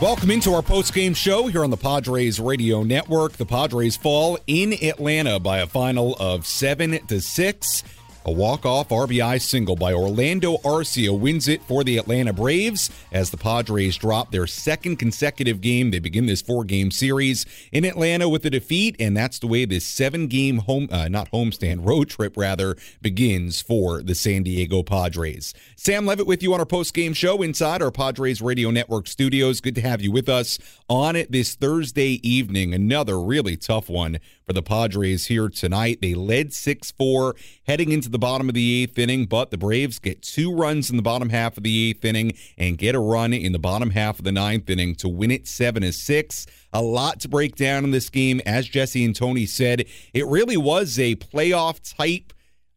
Welcome into our post-game show here on the Padres Radio Network. The Padres fall in Atlanta by a final of 7 to 6. A walk-off RBI single by Orlando Arcia wins it for the Atlanta Braves as the Padres drop their second consecutive game. They begin this four-game series in Atlanta with a defeat, and that's the way this seven-game home, uh, not homestand, road trip rather, begins for the San Diego Padres. Sam Levitt with you on our post-game show inside our Padres Radio Network studios. Good to have you with us on it this Thursday evening. Another really tough one for the Padres here tonight. They led 6 4 heading into the bottom of the eighth inning, but the Braves get two runs in the bottom half of the eighth inning and get a run in the bottom half of the ninth inning to win it 7 to 6. A lot to break down in this game. As Jesse and Tony said, it really was a playoff type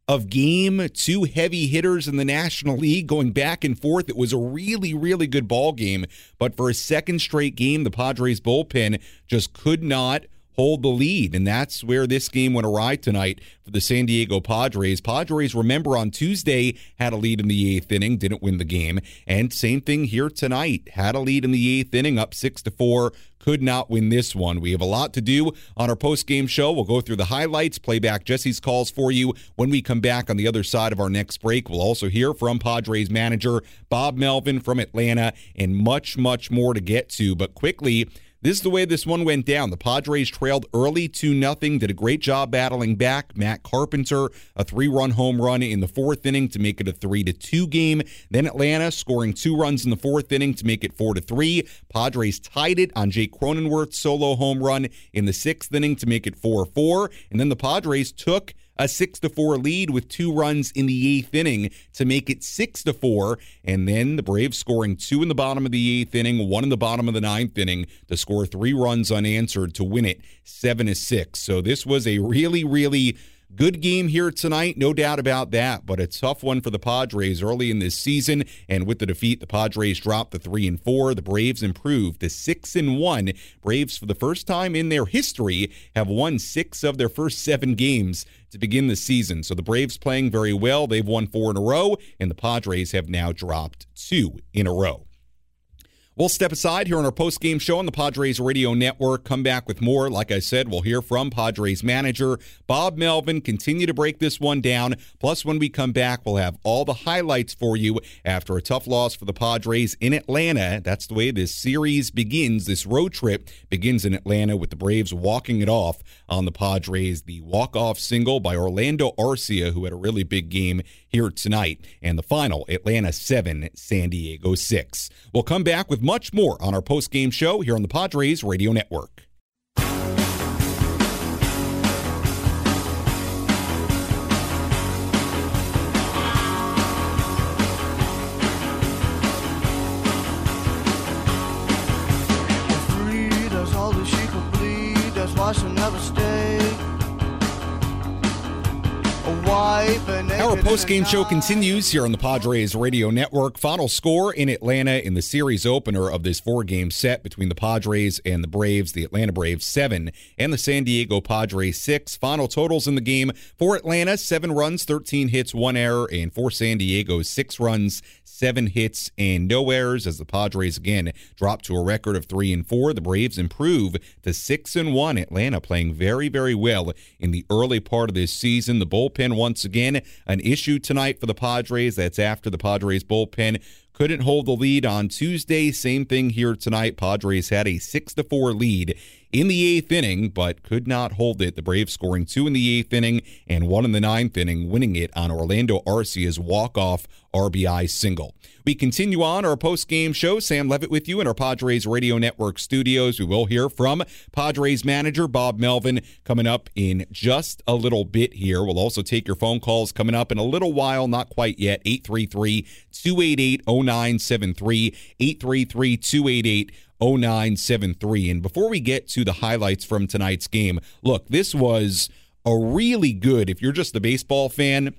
of game, two heavy hitters in the National League going back and forth. It was a really, really good ball game. But for a second straight game, the Padres bullpen just could not hold the lead. And that's where this game went awry tonight for the San Diego Padres. Padres, remember, on Tuesday had a lead in the eighth inning, didn't win the game. And same thing here tonight. Had a lead in the eighth inning, up six to four. Could not win this one. We have a lot to do on our post game show. We'll go through the highlights, play back Jesse's calls for you. When we come back on the other side of our next break, we'll also hear from Padres manager Bob Melvin from Atlanta and much, much more to get to. But quickly, this is the way this one went down. The Padres trailed early 2 nothing. did a great job battling back. Matt Carpenter, a three run home run in the fourth inning to make it a 3 to 2 game. Then Atlanta scoring two runs in the fourth inning to make it 4 to 3. Padres tied it on Jake Cronenworth's solo home run in the sixth inning to make it 4 4. And then the Padres took a 6 to 4 lead with two runs in the eighth inning to make it 6 to 4. And then the Braves scoring two in the bottom of the eighth inning, one in the bottom of the ninth inning to score three runs unanswered to win it 7 to 6. So this was a really, really Good game here tonight, no doubt about that, but a tough one for the Padres early in this season. And with the defeat, the Padres dropped to three and four. The Braves improved to six and one. Braves, for the first time in their history, have won six of their first seven games to begin the season. So the Braves playing very well. They've won four in a row, and the Padres have now dropped two in a row. We'll step aside here on our post-game show on the Padres Radio Network. Come back with more. Like I said, we'll hear from Padres manager Bob Melvin. Continue to break this one down. Plus, when we come back, we'll have all the highlights for you after a tough loss for the Padres in Atlanta. That's the way this series begins. This road trip begins in Atlanta with the Braves walking it off on the Padres. The walk-off single by Orlando Arcia, who had a really big game here tonight. And the final, Atlanta 7, San Diego 6. We'll come back with much more on our post-game show here on the Padres Radio Network. life and our post-game show continues here on the Padres Radio Network. Final score in Atlanta in the series opener of this four-game set between the Padres and the Braves. The Atlanta Braves seven and the San Diego Padres six. Final totals in the game for Atlanta: seven runs, thirteen hits, one error, and for San Diego, six runs, seven hits, and no errors. As the Padres again drop to a record of three and four, the Braves improve to six and one. Atlanta playing very, very well in the early part of this season. The bullpen once again an issue tonight for the Padres. That's after the Padres bullpen couldn't hold the lead on Tuesday. Same thing here tonight. Padres had a 6 to 4 lead in the eighth inning, but could not hold it. The Braves scoring two in the eighth inning and one in the ninth inning, winning it on Orlando Arcia's walk-off RBI single. We continue on our post-game show. Sam Levitt with you in our Padres Radio Network studios. We will hear from Padres manager Bob Melvin coming up in just a little bit here. We'll also take your phone calls coming up in a little while, not quite yet. 833 288 0973. 833 288 0973. And before we get to the highlights from tonight's game, look, this was a really good, if you're just a baseball fan,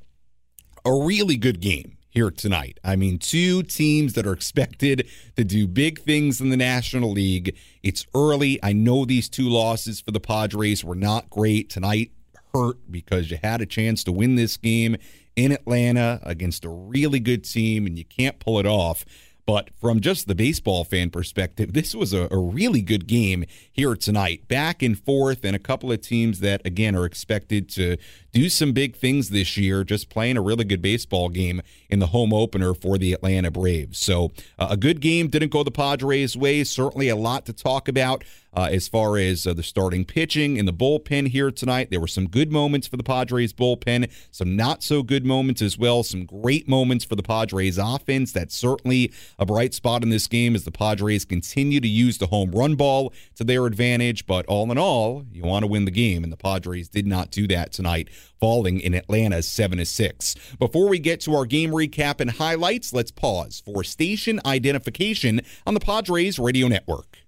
a really good game here tonight. I mean, two teams that are expected to do big things in the National League. It's early. I know these two losses for the Padres were not great. Tonight hurt because you had a chance to win this game in Atlanta against a really good team and you can't pull it off. But from just the baseball fan perspective, this was a, a, really good game here tonight. Back and forth, and a couple of teams that, again, are expected to do some big things this year, just playing a really good baseball game in the home opener for the Atlanta Braves. So, uh, a good game didn't go the Padres' way. Certainly a lot to talk about uh, as far as uh, the starting pitching in the bullpen here tonight. There were some good moments for the Padres bullpen, some not so good moments as well, some great moments for the Padres offense. That's certainly a bright spot in this game as the Padres continue to use the home run ball to their advantage. But all in all, you want to win the game, and the Padres did not do that tonight, falling in Atlanta's 7 6. Before we get to our game recap and highlights, let's pause for station identification on the Padres Radio Network.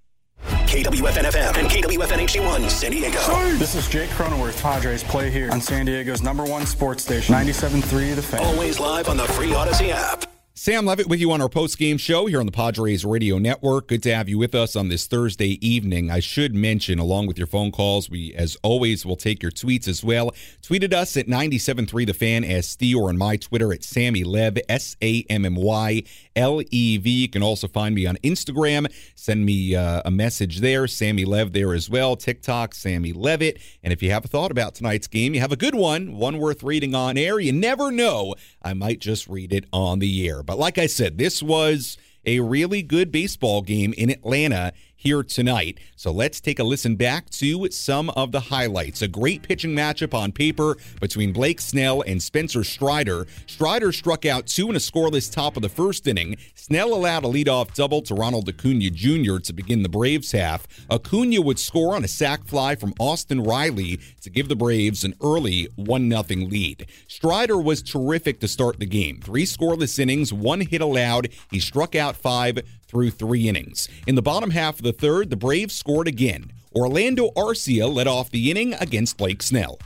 KWFN FM and KWFN HD1 San Diego. This is Jake Cronenworth. Padres play here on San Diego's number one sports station, 97.3 The Fan. Always live on the free Audacy app. Sam Levitt with you on our post game show here on the Padres Radio Network. Good to have you with us on this Thursday evening. I should mention, along with your phone calls, we, as always, will take your tweets as well. Tweeted us at 97.3 The Fan as or on my Twitter at Sammy Lev, S A M M Y L E V. You can also find me on Instagram. Send me uh, a message there, Sammy Lev there as well. TikTok, Sammy Levitt. And if you have a thought about tonight's game, you have a good one, one worth reading on air. You never know. I might just read it on the air. But like I said, this was a really good baseball game in Atlanta here tonight. So let's take a listen back to some of the highlights. A great pitching matchup on paper between Blake Snell and Spencer Strider. Strider struck out two in a scoreless top of the first inning. Snell allowed a leadoff double to Ronald Acuna Jr. to begin the Braves half. Acuna would score on a sac fly from Austin Riley to give the Braves an early 1 0 lead. Strider was terrific to start the game. Three scoreless innings, one hit allowed. He struck out five, through three innings. In the bottom half of the third, the Braves scored again. Orlando Arcia led off the inning against Blake Snell.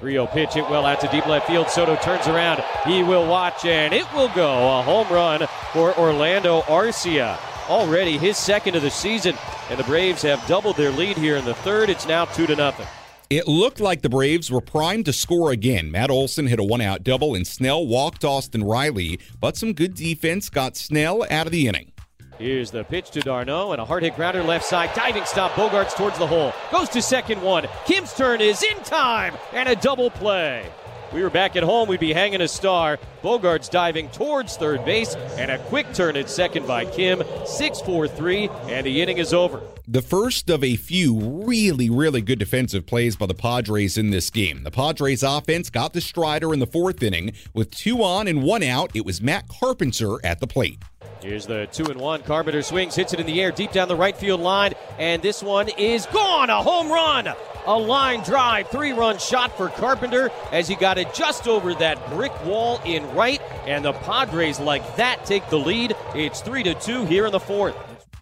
3 0 pitch, it well out to deep left field. Soto turns around. He will watch, and it will go. A home run for Orlando Arcia. Already his second of the season, and the Braves have doubled their lead here in the third. It's now 2 to nothing. It looked like the Braves were primed to score again. Matt Olson hit a one out double, and Snell walked Austin Riley, but some good defense got Snell out of the inning. Here's the pitch to d'Arnaud and a hard hit grounder left side. Diving stop. Bogaerts towards the hole. Goes to second one. Kim's turn is in time and a double play. We were back at home, we'd be hanging a star. Bogaerts diving towards third base and a quick turn at second by Kim. 6 4 3, and the inning is over. The first of a few really, really good defensive plays by the Padres in this game. The Padres offense got the strider in the fourth inning. With two on and one out, it was Matt Carpenter at the plate. Here's the two and one. Carpenter swings, hits it in the air deep down the right field line, and this one is gone. A home run. A line drive, three run shot for Carpenter as he got it just over that brick wall in right, and the Padres, like that, take the lead. It's three to two here in the fourth.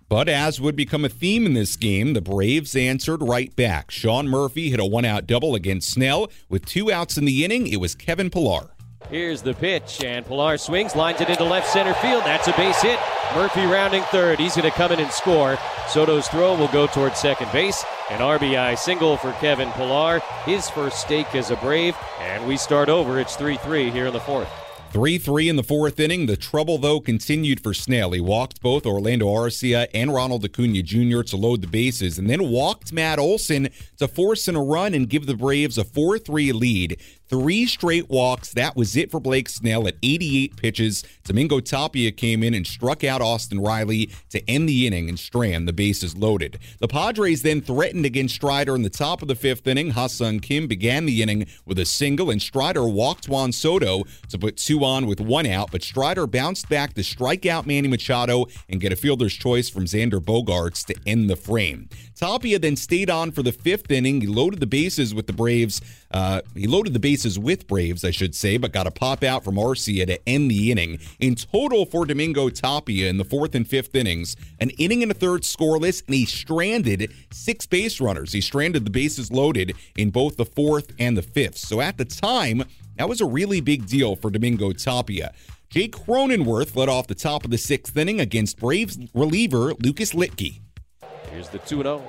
But as would become a theme in this game, the Braves answered right back. Sean Murphy hit a one out double against Snell. With two outs in the inning, it was Kevin Pillar. Here's the pitch, and Pillar swings, lines it into left center field. That's a base hit. Murphy rounding third. He's going to come in and score. Soto's throw will go towards second base. An RBI single for Kevin Pillar, His first stake as a Brave. And we start over. It's 3 3 here in the fourth. 3 3 in the fourth inning. The trouble, though, continued for Snell. He walked both Orlando Arcia and Ronald Acuna Jr. to load the bases, and then walked Matt Olson to force in a run and give the Braves a 4 3 lead. Three straight walks. That was it for Blake Snell at 88 pitches. Domingo Tapia came in and struck out Austin Riley to end the inning and strand the bases loaded. The Padres then threatened against Strider in the top of the fifth inning. Ha-Seong Kim began the inning with a single, and Strider walked Juan Soto to put two on with one out, but Strider bounced back to strike out Manny Machado and get a fielder's choice from Xander Bogaerts to end the frame. Tapia then stayed on for the fifth inning. He loaded the bases with the Braves. Uh, he loaded the bases with Braves, I should say, but got a pop out from Arcia to end the inning. In total for Domingo Tapia in the fourth and fifth innings, an inning and a third scoreless, and he stranded six base runners. He stranded the bases loaded in both the fourth and the fifth. So at the time, that was a really big deal for Domingo Tapia. Jake Cronenworth led off the top of the sixth inning against Braves reliever Lucas Luetge. Here's the 2 0.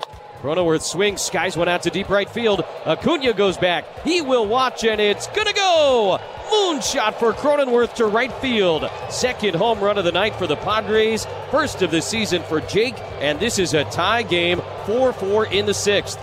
Cronenworth swings, skies one out to deep right field. Acuna goes back. He will watch, and it's gonna go. Moonshot for Cronenworth to right field. Second home run of the night for the Padres. First of the season for Jake, and this is a tie game, 4 4 in the sixth.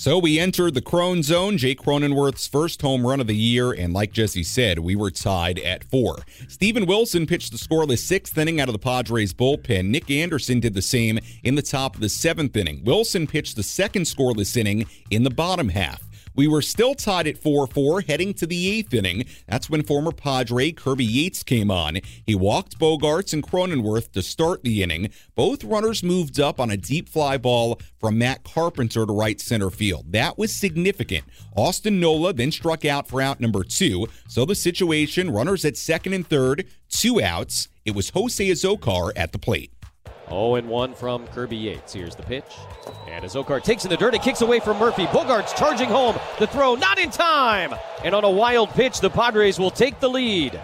So we entered the Crone zone, Jake Cronenworth's first home run of the year, and like Jesse said, we were tied at four. Steven Wilson pitched the scoreless sixth inning out of the Padres bullpen. Nick Anderson did the same in the top of the seventh inning. Wilson pitched the second scoreless inning in the bottom half. We were still tied at 4 4 heading to the eighth inning. That's when former Padre Kirby Yates came on. He walked Bogaerts and Cronenworth to start the inning. Both runners moved up on a deep fly ball from Matt Carpenter to right center field. That was significant. Austin Nola then struck out for out number two. So the situation runners at second and third, two outs. It was Jose Azocar at the plate. 0 1 from Kirby Yates. Here's the pitch. And as Azocar takes in the dirt it kicks away from Murphy. Bogaerts charging home. The throw not in time. And on a wild pitch, the Padres will take the lead.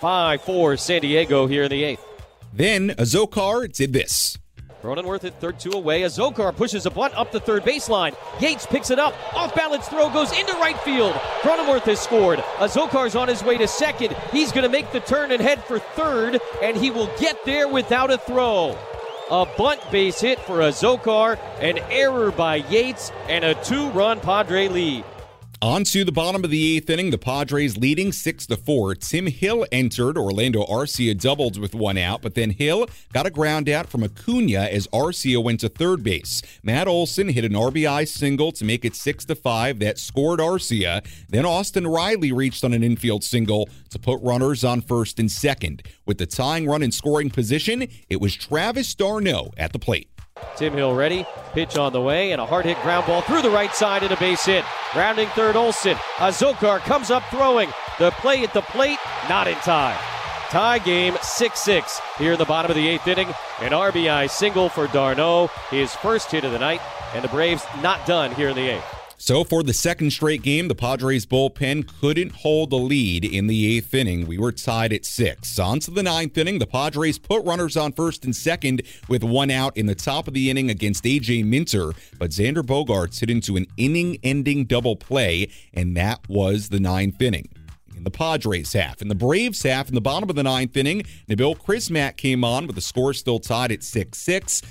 5 4 San Diego here in the eighth. Then Azocar did this. Cronenworth at third, two away. Azocar pushes a bunt up the third baseline. Yates picks it up. Off balance throw goes into right field. Cronenworth has scored. Azocar's on his way to second. He's going to make the turn and head for third, and he will get there without a throw. A bunt base hit for Azocar, an error by Yates, and a two run Padre lead. On to the bottom of the eighth inning, the Padres leading six to four. Tim Hill entered. Orlando Arcia doubled with one out, but then Hill got a ground out from Acuna as Arcia went to third base. Matt Olson hit an RBI single to make it six to five. That scored Arcia. Then Austin Riley reached on an infield single to put runners on first and second. With the tying run in scoring position, it was Travis d'Arnaud at the plate. Tim Hill ready. Pitch on the way, and a hard hit ground ball through the right side and a base hit. Rounding third, Olson. Azocar comes up throwing. The play at the plate, not in time. Tie game 6 6 here in the bottom of the eighth inning. An RBI single for d'Arnaud, his first hit of the night, and the Braves not done here in the eighth. So, for the second straight game, the Padres bullpen couldn't hold the lead in the eighth inning. We were tied at six. On to the ninth inning, the Padres put runners on first and second with one out in the top of the inning against AJ Minter, but Xander Bogaerts hit into an inning ending double play, and that was the ninth inning in the Padres half. In the Braves half, in the bottom of the ninth inning, Nabil Crismatt came on with the score still tied at 6 6.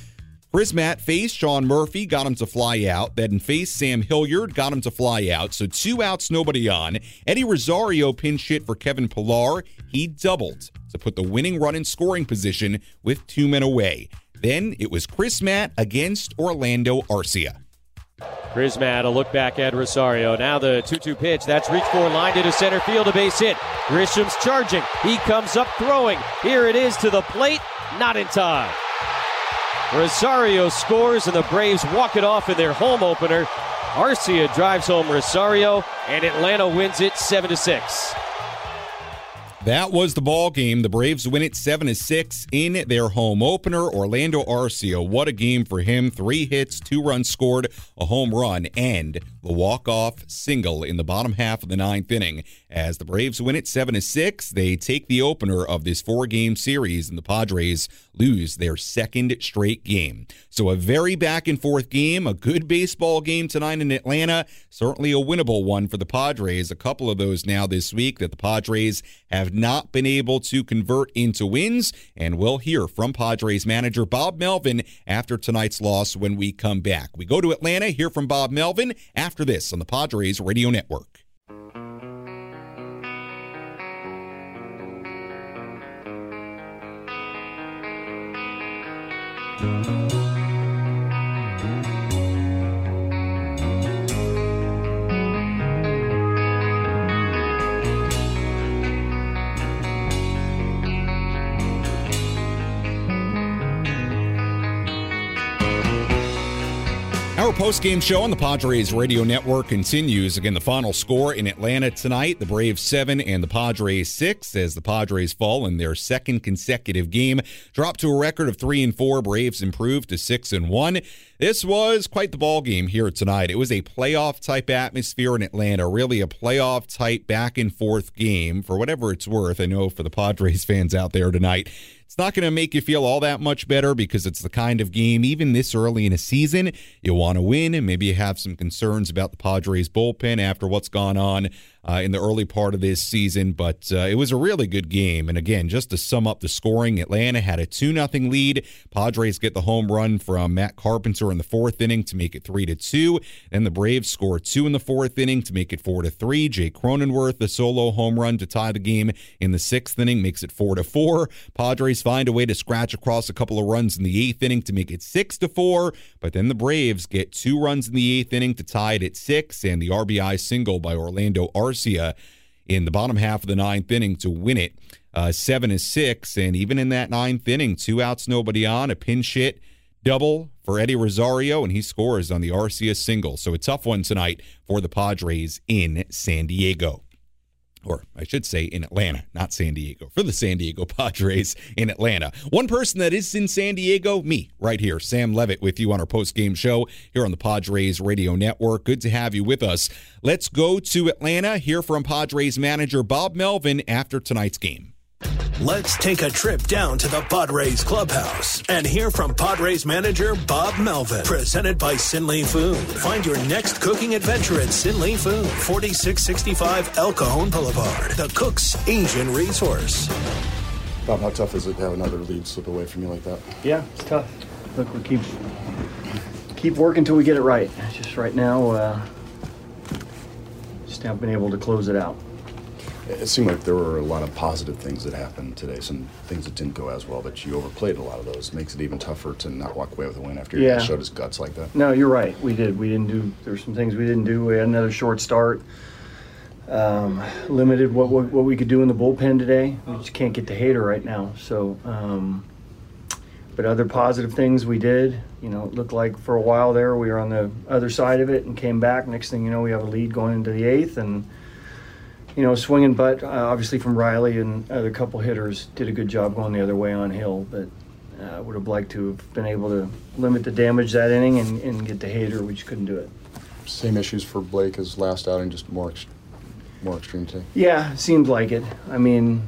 Crismatt faced Sean Murphy, got him to fly out. Then faced Sam Hilliard, got him to fly out. So two outs, nobody on. Eddie Rosario pinch hit for Kevin Pillar. He doubled to put the winning run in scoring position with two men away. Then it was Crismatt against Orlando Arcia. Crismatt, a look back at Rosario. Now the 2 2 pitch. That's reached for, lined into center field, a base hit. Grisham's charging. He comes up throwing. Here it is to the plate, not in time. Rosario scores, and the Braves walk it off in their home opener. Arcia drives home Rosario, and Atlanta wins it 7 to 6. That was the ball game. The Braves win it 7 to 6 in their home opener. Orlando Arcia, what a game for him. 3 hits, 2 runs scored, a home run and the walk-off single in the bottom half of the ninth inning. As the Braves win it 7 to 6, they take the opener of this four-game series and the Padres lose their second straight game. So a very back and forth game, a good baseball game tonight in Atlanta, certainly a winnable one for the Padres. A couple of those now this week that the Padres have not been able to convert into wins, and we'll hear from Padres manager Bob Melvin after tonight's loss when we come back. We go to Atlanta, hear from Bob Melvin after this on the Padres Radio Network. Thank you. Our post-game show on the Padres Radio Network continues. Again, the final score in Atlanta tonight: the Braves seven and the Padres six. As the Padres fall in their second consecutive game, drop to a record of three and four. Braves improve to six and one. This was quite the ball game here tonight. It was a playoff type atmosphere in Atlanta, really a playoff type back and forth game. For whatever it's worth, I know for the Padres fans out there tonight. It's not going to make you feel all that much better because it's the kind of game, even this early in a season, you want to win. And maybe you have some concerns about the Padres bullpen after what's gone on uh, in the early part of this season. But uh, it was a really good game. And again, just to sum up the scoring, Atlanta had a 2 0 lead. Padres get the home run from Matt Carpenter in the fourth inning to make it 3 to 2. Then the Braves score two in the fourth inning to make it 4 to 3. Jake Cronenworth, the solo home run to tie the game in the sixth inning, makes it 4 to 4. Padres find a way to scratch across a couple of runs in the eighth inning to make it 6 to 4. But then the Braves get two runs in the eighth inning to tie it at 6, and the RBI single by Orlando Arcia in the bottom half of the ninth inning to win it. Uh, seven is six, and even in that ninth inning, two outs, nobody on, a pinch hit double for Eddie Rosario, and he scores on the Arcia single. So a tough one tonight for the Padres in San Diego. Or I should say in Atlanta, not San Diego, for the San Diego Padres in Atlanta. One person that is in San Diego, me, right here, Sam Levitt, with you on our post game show here on the Padres Radio Network. Good to have you with us. Let's go to Atlanta, hear from Padres manager Bob Melvin after tonight's game. Let's take a trip down to the Padres clubhouse and hear from Padres manager Bob Melvin. Presented by Sinley Food. Find your next cooking adventure at Sinley Food, 4665 El Cajon Boulevard, the cook's Asian resource. Bob, how tough is it to have another lead slip away from you like that? Yeah, it's tough. Look, we keep keep working until we get it right. Just right now, uh, just haven't been able to close it out. It seemed like there were a lot of positive things that happened today, some things that didn't go as well, but you overplayed a lot of those. Makes it even tougher to not walk away with a win after you Yeah. showed his guts like that. No, you're right. We did. We didn't do. There's some things we didn't do. We had another short start. Um, limited what, what what we could do in the bullpen today. We just can't get to Hader right now. So, um, but other positive things we did. You know, it looked like for a while there we were on the other side of it and came back. Next thing you know, we have a lead going into the eighth and. You know, swinging butt, uh, obviously from Riley and other couple hitters did a good job going the other way on Hill, but uh, would have liked to have been able to limit the damage that inning and, and get to Hader. We just couldn't do it. Same issues for Blake as last outing, just more ex- more extreme today. Yeah, seemed like it. I mean,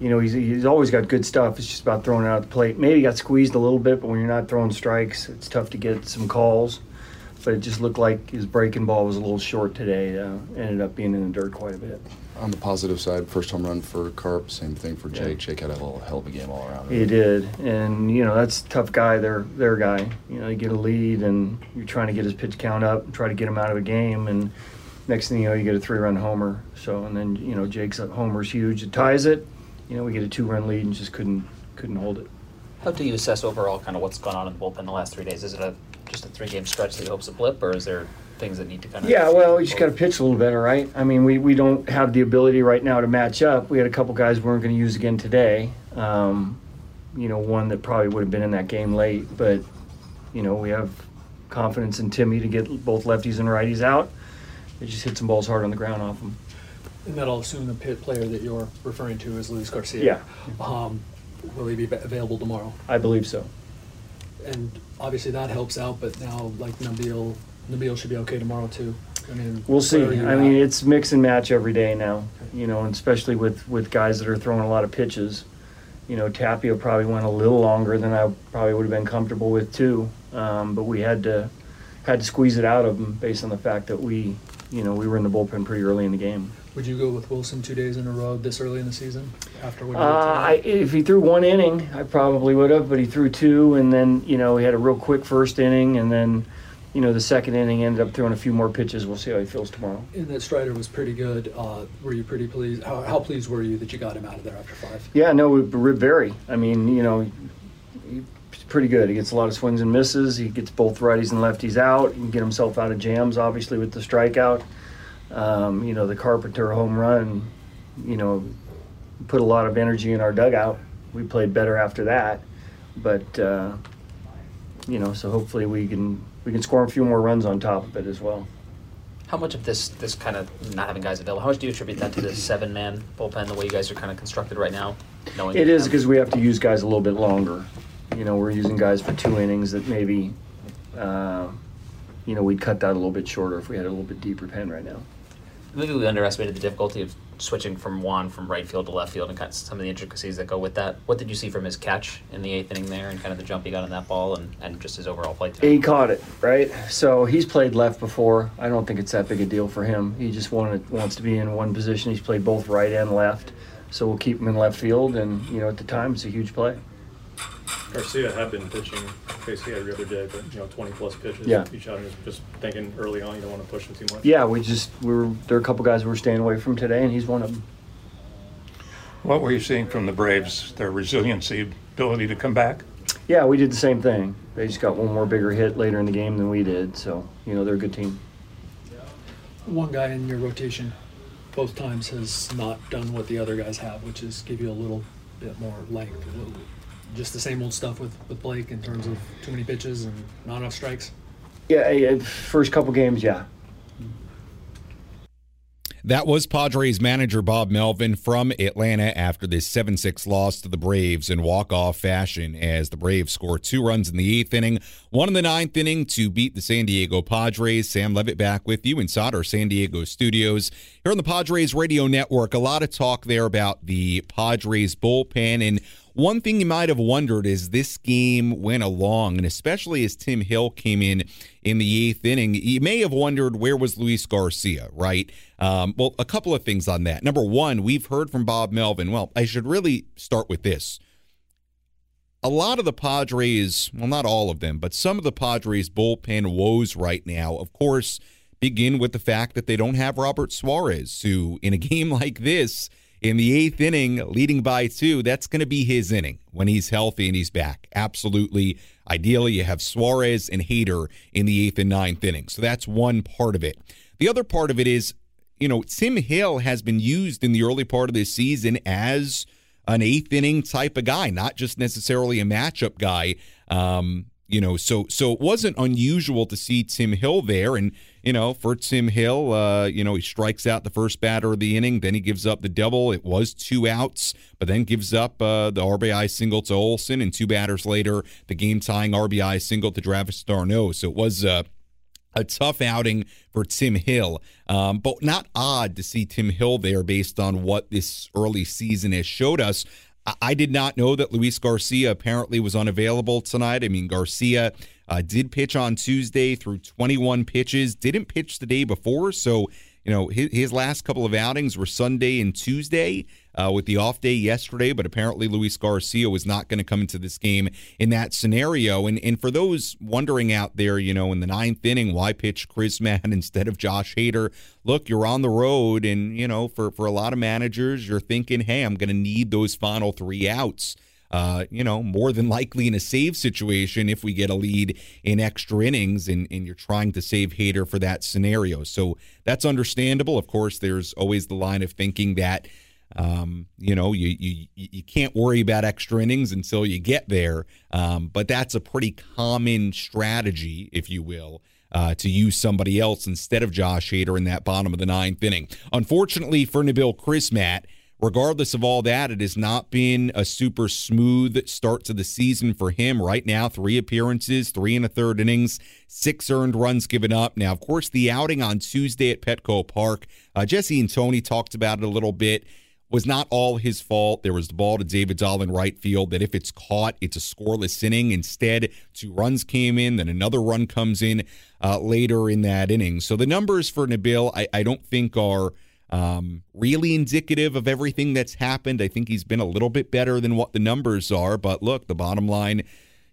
you know, he's, he's always got good stuff. It's just about throwing it out the plate. Maybe he got squeezed a little bit, but when you're not throwing strikes, it's tough to get some calls. But it just looked like his breaking ball was a little short today. Uh, ended up being in the dirt quite a bit. On the positive side, first home run for Carp, same thing for Jake. Yeah. Jake had a little hell of a game all around. He did, and you know that's a tough guy. Their their guy. You know, you get a lead, and you're trying to get his pitch count up, and try to get him out of a game, and next thing you know, you get a three-run homer. So, and then you know Jake's homer's huge. It ties it. You know, we get a two-run lead and just couldn't couldn't hold it. How do you assess overall kind of what's gone on in the bullpen the last three days? Is it a just a three game stretch that you hope's a blip, or is there things that need to kind of? Yeah, well, you just got to pitch a little better, right? I mean, we, we don't have the ability right now to match up. We had a couple guys we weren't going to use again today. Um, you know, one that probably would have been in that game late, but you know, we have confidence in Timmy to get both lefties and righties out. They just hit some balls hard on the ground off them. And that'll assume the pit player that you're referring to is Luis Garcia. Yeah. Um, will he be available tomorrow? I believe so. And obviously that helps out, but now like Nabil, Nabil should be okay tomorrow too. I mean, We'll see. where are you I at? mean, it's mix and match every day now. You know, and especially with with guys that are throwing a lot of pitches. You know, Tapia probably went a little longer than I probably would have been comfortable with too. Um, but we had to had to squeeze it out of him based on the fact that we, you know, we were in the bullpen pretty early in the game. Would you go with Wilson two days in a row this early in the season after what Uh, I, if he threw one inning, I probably would have, but he threw two, and then you know he had a real quick first inning, and then you know the second inning ended up throwing a few more pitches. We'll see how he feels tomorrow. And that Strider was pretty good. Uh, were you pretty pleased? How, how pleased were you that you got him out of there after five? Yeah, no, very. I mean, you know, he's pretty good. He gets a lot of swings and misses. He gets both righties and lefties out. He can get himself out of jams, obviously, with the strikeout. Um, you know, the Carpenter home run, you know, put a lot of energy in our dugout. We played better after that, but uh, you know, so hopefully we can we can score a few more runs on top of it as well. How much of this this kind of not having guys available? How much do you attribute that to the seven man bullpen, the way you guys are kind of constructed right now? Knowing It is because we have to use guys a little bit longer. You know, we're using guys for two innings that maybe, uh, you know, we'd cut that a little bit shorter if we had a little bit deeper pen right now. Maybe we underestimated the difficulty of switching from Juan from right field to left field and kind of some of the intricacies that go with that. What did you see from his catch in the eighth inning there, and kind of the jump he got on that ball, and, and just his overall play? Today? He caught it right, so he's played left before. I don't think it's that big a deal for him. He just wanted wants to be in one position. He's played both right and left, so we'll keep him in left field. And you know, at the time, it's a huge play. Garcia had been pitching basically every other day, but you know, 20 plus pitches Yeah. each outing. Just thinking early on, you don't want to push him too much. Yeah, we just we were there are a couple guys we were staying away from today, and he's one of them. What were you seeing from the Braves? Their resiliency, ability to come back? Yeah, we did the same thing. They just got one more bigger hit later in the game than we did, so you know they're a good team. One guy in your rotation, both times, has not done what the other guys have, which is give you a little bit more length. Just the same old stuff with, with Blake in terms of too many pitches and not enough strikes. Yeah, yeah, first couple games, yeah. That was Padres manager Bob Melvin from Atlanta after this 7 6 loss to the Braves in walk off fashion as the Braves score two runs in the eighth inning, one in the ninth inning to beat the San Diego Padres. Sam Levitt back with you inside our San Diego studios here on the Padres Radio Network. A lot of talk there about the Padres bullpen and one thing you might have wondered as this game went along, and especially as Tim Hill came in in the eighth inning, you may have wondered where was Luis Garcia, right? Um, well, a couple of things on that. Number one, we've heard from Bob Melvin. Well, I should really start with this. A lot of the Padres, well, not all of them, but some of the Padres bullpen woes right now, of course, begin with the fact that they don't have Robert Suarez, who in a game like this, in the eighth inning, leading by two, that's going to be his inning when he's healthy and he's back. Absolutely. Ideally, you have Suarez and Hader in the eighth and ninth inning. So that's one part of it. The other part of it is, you know, Tim Hill has been used in the early part of this season as an eighth inning type of guy, not just necessarily a matchup guy. Um, you know, so so it wasn't unusual to see Tim Hill there, and you know, for Tim Hill, uh, you know, he strikes out the first batter of the inning, then he gives up the double. It was two outs, but then gives up uh, the RBI single to Olson, and two batters later, the game tying RBI single to Travis d'Arnaud. So it was. Uh, a tough outing for Tim Hill, um, but not odd to see Tim Hill there based on what this early season has showed us. I did not know that Luis Garcia apparently was unavailable tonight. I mean, Garcia uh, did pitch on Tuesday through 21 pitches, didn't pitch the day before. So, you know, his, his last couple of outings were Sunday and Tuesday uh, with the off day yesterday, but apparently Luis Garcia was not going to come into this game in that scenario. And, and for those wondering out there, you know, in the ninth inning, why pitch Chris Mann instead of Josh Hader? Look, you're on the road, and, you know, for, for a lot of managers, you're thinking, hey, I'm going to need those final three outs uh, you know, more than likely in a save situation if we get a lead in extra innings and, and you're trying to save Hader for that scenario. So that's understandable. Of course, there's always the line of thinking that, um, you know, you, you you can't worry about extra innings until you get there. Um, but that's a pretty common strategy, if you will. Uh, to use somebody else instead of Josh Hader in that bottom of the ninth inning. Unfortunately for Nabil Crismatt, regardless of all that, it has not been a super smooth start to the season for him. Right now, three appearances, three and a third innings, six earned runs given up. Now, of course, the outing on Tuesday at Petco Park, uh, Jesse and Tony talked about it a little bit. Was not all his fault. There was the ball to David Dahl in right field that if it's caught, it's a scoreless inning. Instead, two runs came in, then another run comes in uh, later in that inning. So the numbers for Nabil, I, I don't think are um, really indicative of everything that's happened. I think he's been a little bit better than what the numbers are. But look, the bottom line,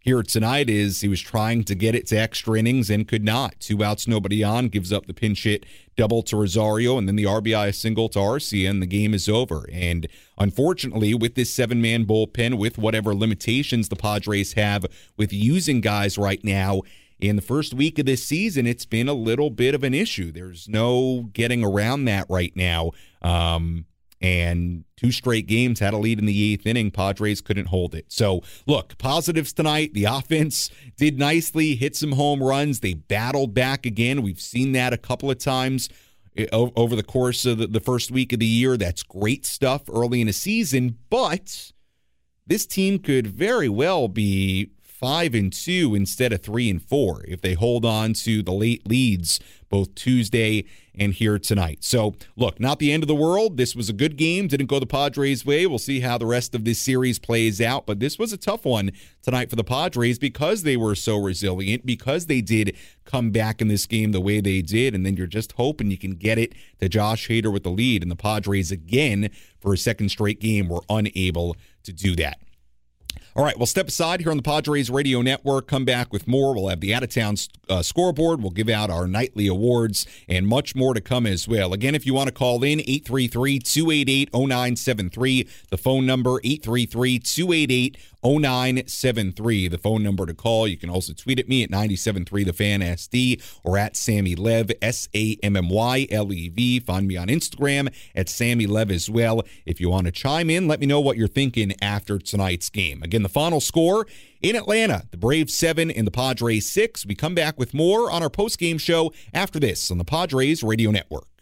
here tonight is he was trying to get it to extra innings and could not. Two outs, nobody on, gives up the pinch hit double to Rosario, and then the RBI single to Arcia, and the game is over. And unfortunately, with this seven man bullpen, with whatever limitations the Padres have with using guys right now, in the first week of this season, it's been a little bit of an issue. There's no getting around that right now. Um, and two straight games had a lead in the eighth inning. Padres couldn't hold it. So, look, positives tonight. The offense did nicely, hit some home runs. They battled back again. We've seen that a couple of times eh, over the course of the first week of the year. That's great stuff early in the season, but this team could very well be five and two instead of three and four if they hold on to the late leads both Tuesday and here tonight. So, look, not the end of the world. This was a good game. Didn't go the Padres' way. We'll see how the rest of this series plays out. But this was a tough one tonight for the Padres because they were so resilient, because they did come back in this game the way they did. And then you're just hoping you can get it to Josh Hader with the lead. And the Padres, again, for a second straight game, were unable to do that. All right, we'll step aside here on the Padres Radio Network. Come back with more. We'll have the out of town uh, scoreboard. We'll give out our nightly awards and much more to come as well. Again, if you want to call in, 833 288 0973. The phone number, 833 288 0973, the phone number to call. You can also tweet at me at 973 the fan SD or at Sammy Lev, S A M M Y L E V. Find me on Instagram at Sammy Lev as well. If you want to chime in, let me know what you're thinking after tonight's game. Again, the final score in Atlanta, the Braves 7 and the Padres 6. We come back with more on our post game show after this on the Padres Radio Network.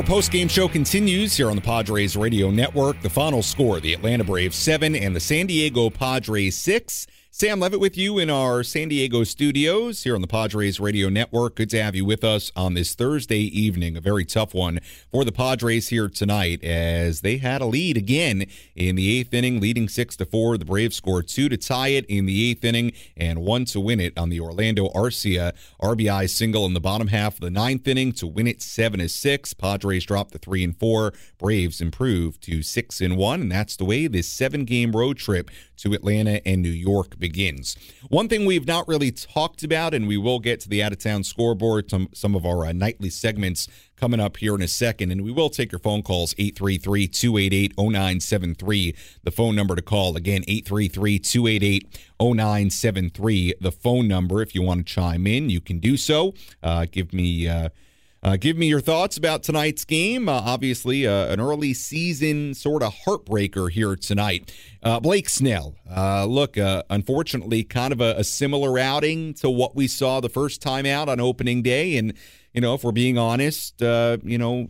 Our post-game show continues here on the Padres Radio Network. The final score, the Atlanta Braves 7 and the San Diego Padres 6. Sam Levitt with you in our San Diego studios here on the Padres Radio Network. Good to have you with us on this Thursday evening. A very tough one for the Padres here tonight as they had a lead again in the eighth inning, leading six to four. The Braves scored two to tie it in the eighth inning and one to win it on the Orlando Arcia RBI single in the bottom half of the ninth inning to win it seven to six. Padres dropped to three and four. Braves improved to six and one, and that's the way this seven game road trip to Atlanta and New York begins. One thing we've not really talked about, and we will get to the out of town scoreboard, some, some of our uh, nightly segments coming up here in a second, and we will take your phone calls 833 288 0973, the phone number to call. Again, 833 288 0973, the phone number. If you want to chime in, you can do so. Uh, give me. Uh, uh, give me your thoughts about tonight's game. Uh, obviously, uh, an early season sort of heartbreaker here tonight. Uh, Blake Snell, uh, look, uh, unfortunately, kind of a, a, similar outing to what we saw the first time out on opening day. And, you know, if we're being honest, you know,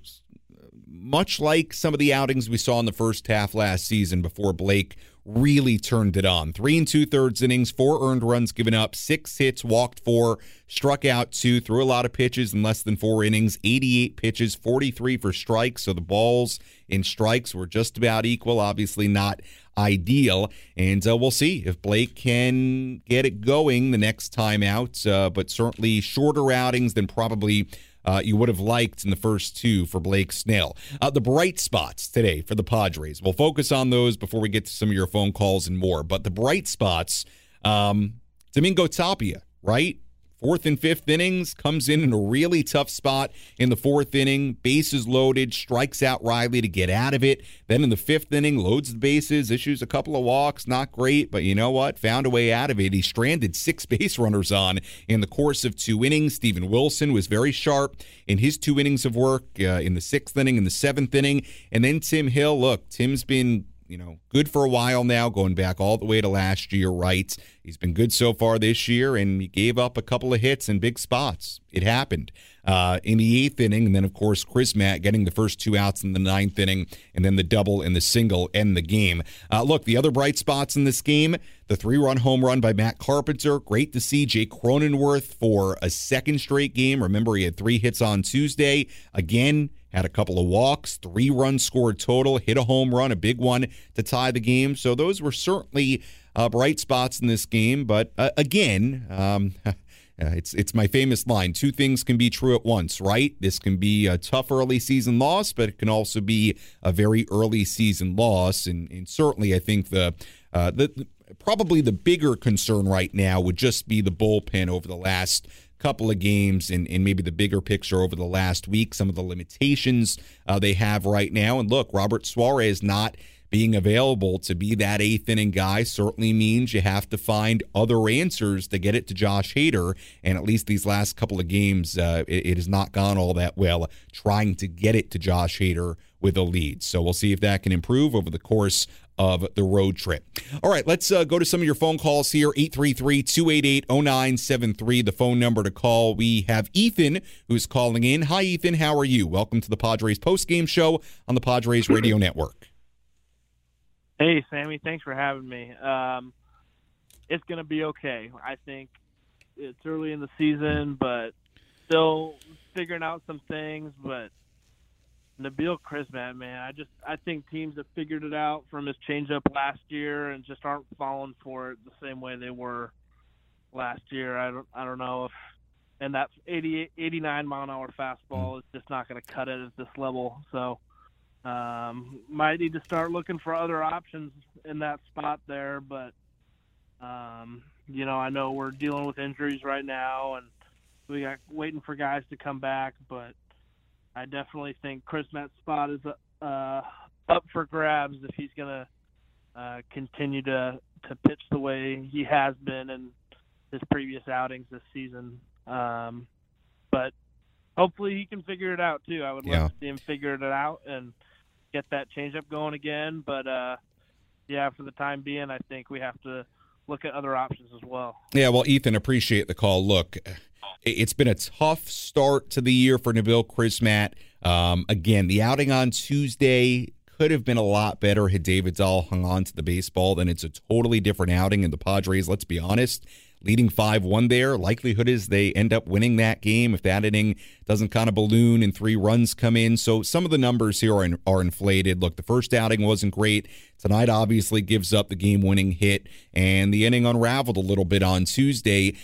much like some of the outings we saw in the first half last season before Blake really turned it on. Three and two thirds innings, four earned runs given up, six hits, walked four, struck out two, threw a lot of pitches in less than four innings, 88 pitches, 43 for strikes. So the balls and strikes were just about equal. Obviously, not ideal. And uh, we'll see if Blake can get it going the next time out, uh, but certainly shorter outings than probably uh, you would have liked in the first two for Blake Snell. Uh, the bright spots today for the Padres. We'll focus on those before we get to some of your phone calls and more. But the bright spots, um, Domingo Tapia, right? Fourth and fifth innings comes in in a really tough spot in the fourth inning. Bases loaded, strikes out Riley to get out of it. Then in the fifth inning, loads the bases, issues a couple of walks. Not great, but you know what? Found a way out of it. He stranded six base runners on in the course of two innings. Steven Wilson was very sharp in his two innings of work uh, in the sixth inning and the seventh inning. And then Tim Hill, look, Tim's been you know, good for a while now, going back all the way to last year, right? He's been good so far this year, and he gave up a couple of hits in big spots. It happened uh, in the eighth inning, and then, of course, Crismatt getting the first two outs in the ninth inning, and then the double and the single end the game. Uh, look, the other bright spots in this game the three run home run by Matt Carpenter. Great to see Jake Cronenworth for a second straight game. Remember, he had three hits on Tuesday. Again, had a couple of walks, three runs scored total, hit a home run, a big one to tie the game. So those were certainly uh, bright spots in this game, but uh, again, um, it's it's my famous line: two things can be true at once, right? This can be a tough early season loss, but it can also be a very early season loss, and, and certainly, I think the uh, the probably the bigger concern right now would just be the bullpen over the last couple of games and, and maybe the bigger picture over the last week, some of the limitations uh, they have right now. And look, Robert Suarez not being available to be that eighth inning guy certainly means you have to find other answers to get it to Josh Hader. And at least these last couple of games, uh, it, it has not gone all that well trying to get it to Josh Hader with a lead. So we'll see if that can improve over the course of the road trip. All right, let's uh, go to some of your phone calls here 833 288 0973, the phone number to call. We have Ethan who's calling in. Hi, Ethan. How are you? Welcome to the Padres postgame show on the Padres Radio Network. Hey, Sammy. Thanks for having me. Um, it's going to be okay. I think it's early in the season, but still figuring out some things. But Nabil Crismatt, man, I just I think teams have figured it out from his changeup last year and just aren't falling for it the same way they were last year. I don't I don't know if and that 80, 89 mile an hour fastball is just not going to cut it at this level. So um, might need to start looking for other options in that spot there. But um, you know, I know we're dealing with injuries right now, and we got waiting for guys to come back, but I definitely think Crismatt's spot is uh, up for grabs if he's going to uh, continue to to pitch the way he has been in his previous outings this season. Um, but hopefully he can figure it out too. I would Yeah. love to see him figure it out and get that changeup going again. But uh, yeah, for the time being, I think we have to look at other options as well. Yeah, well, Ethan, appreciate the call. Look, it's been a tough start to the year for Nabil Crismatt. Um, again, the outing on Tuesday could have been a lot better had David Dahl hung on to the baseball. Then it's a totally different outing. And the Padres, let's be honest, leading 5 1 there. Likelihood is they end up winning that game if that inning doesn't kind of balloon and three runs come in. So some of the numbers here are, are inflated. Look, the first outing wasn't great. Tonight obviously gives up the game winning hit, and the inning unraveled a little bit on Tuesday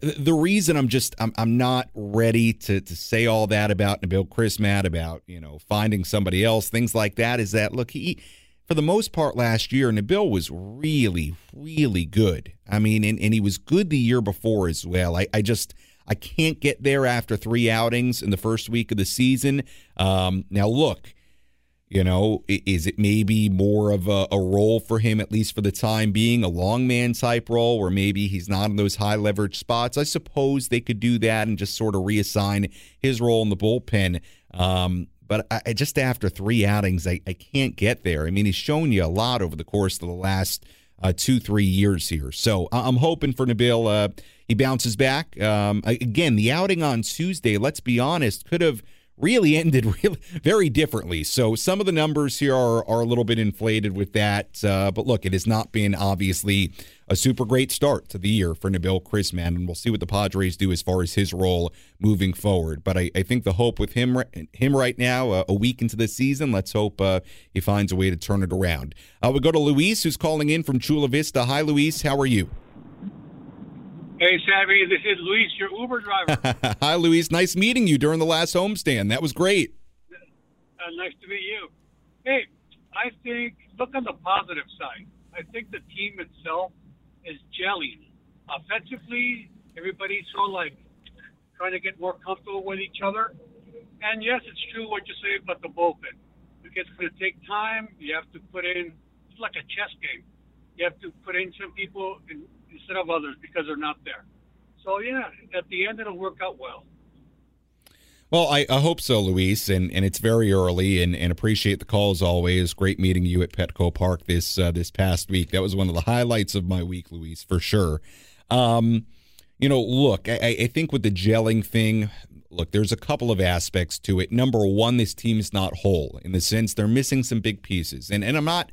the reason I'm just I'm I'm not ready to to say all that about Nabil Crismatt about you know finding somebody else things like that is that look he for the most part last year Nabil was really really good. I mean and, and he was good the year before as well. I I just I can't get there after three outings in the first week of the season. Um, now look you know, is it maybe more of a, a role for him, at least for the time being, a long man type role, where maybe he's not in those high leverage spots? I suppose they could do that and just sort of reassign his role in the bullpen. Um, but I, just after three outings, I, I can't get there. I mean, he's shown you a lot over the course of the last uh, two, three years here. So I'm hoping for Nabil. Uh, he bounces back. Um, again, the outing on Tuesday, let's be honest, could have really ended really very differently. So some of the numbers here are, are a little bit inflated with that. Uh, but look, it has not been obviously a super great start to the year for Nabil Crismatt, and we'll see what the Padres do as far as his role moving forward. But I, I think the hope with him him right now, uh, a week into the season, let's hope uh, he finds a way to turn it around. Uh, we go to Luis, who's calling in from Chula Vista. Hi, Luis. How are you? Hey, Savvy, this is Luis, your Uber driver. Hi, Luis. Nice meeting you during the last homestand. That was great. uh, nice to meet you. Hey, I think, look on the positive side. I think the team itself is gelling. Offensively, everybody's sort of like trying to get more comfortable with each other. And yes, it's true what you say about the bullpen. It's going to take time. You have to put in, it's like a chess game. You have to put in some people in, instead of others because they're not there. So, yeah, at the end, it'll work out well. Well, I, I hope so, Luis, and, and it's very early, and, and appreciate the call as always. Great meeting you at Petco Park this uh, this past week. That was one of the highlights of my week, Luis, for sure. Um, you know, look, I, I think with the gelling thing, look, there's a couple of aspects to it. Number one, this team is not whole in the sense they're missing some big pieces, and and I'm not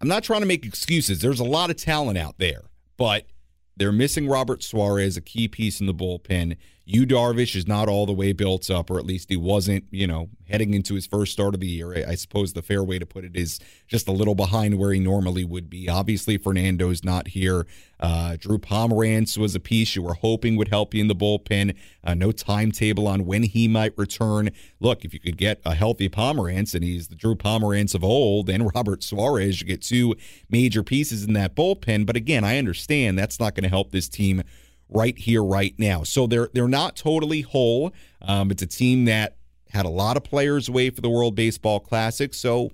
I'm not trying to make excuses. There's a lot of talent out there, but they're missing Robert Suarez, a key piece in the bullpen. Yu Darvish is not all the way built up, or at least he wasn't, you know, heading into his first start of the year. I, suppose the fair way to put it is just a little behind where he normally would be. Obviously, Fernando's not here. Uh, Drew Pomeranz was a piece you were hoping would help you in the bullpen. Uh, no timetable on when he might return. Look, if you could get a healthy Pomeranz and he's the Drew Pomeranz of old, and Robert Suarez, you get two major pieces in that bullpen. But again, I understand that's not going to help this team right here, right now. So they're they're not totally whole. Um, it's a team that had a lot of players away for the World Baseball Classic. So,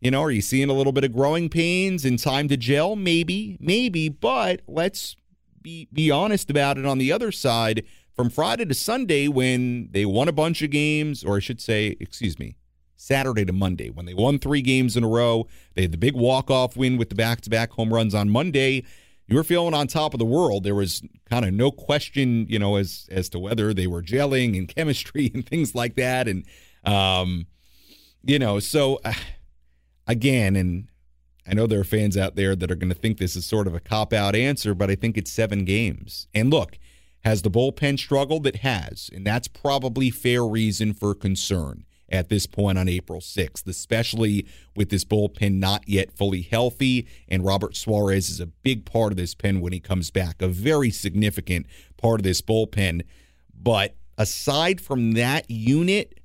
you know, are you seeing a little bit of growing pains and time to gel? Maybe, maybe. But let's be be honest about it. On the other side, from Friday to Sunday, when they won a bunch of games, or I should say, excuse me, Saturday to Monday, when they won three games in a row, they had the big walk off win with the back to back home runs on Monday you were feeling on top of the world. There was kind of no question, you know, as as to whether they were gelling and chemistry and things like that. And um, you know, so uh, again, and I know there are fans out there that are going to think this is sort of a cop out answer, but I think it's seven games. And look, has the bullpen struggled? It has, and that's probably fair reason for concern at this point on April 6th, especially with this bullpen not yet fully healthy. And Robert Suarez is a big part of this pen when he comes back, a very significant part of this bullpen. But aside from that unit,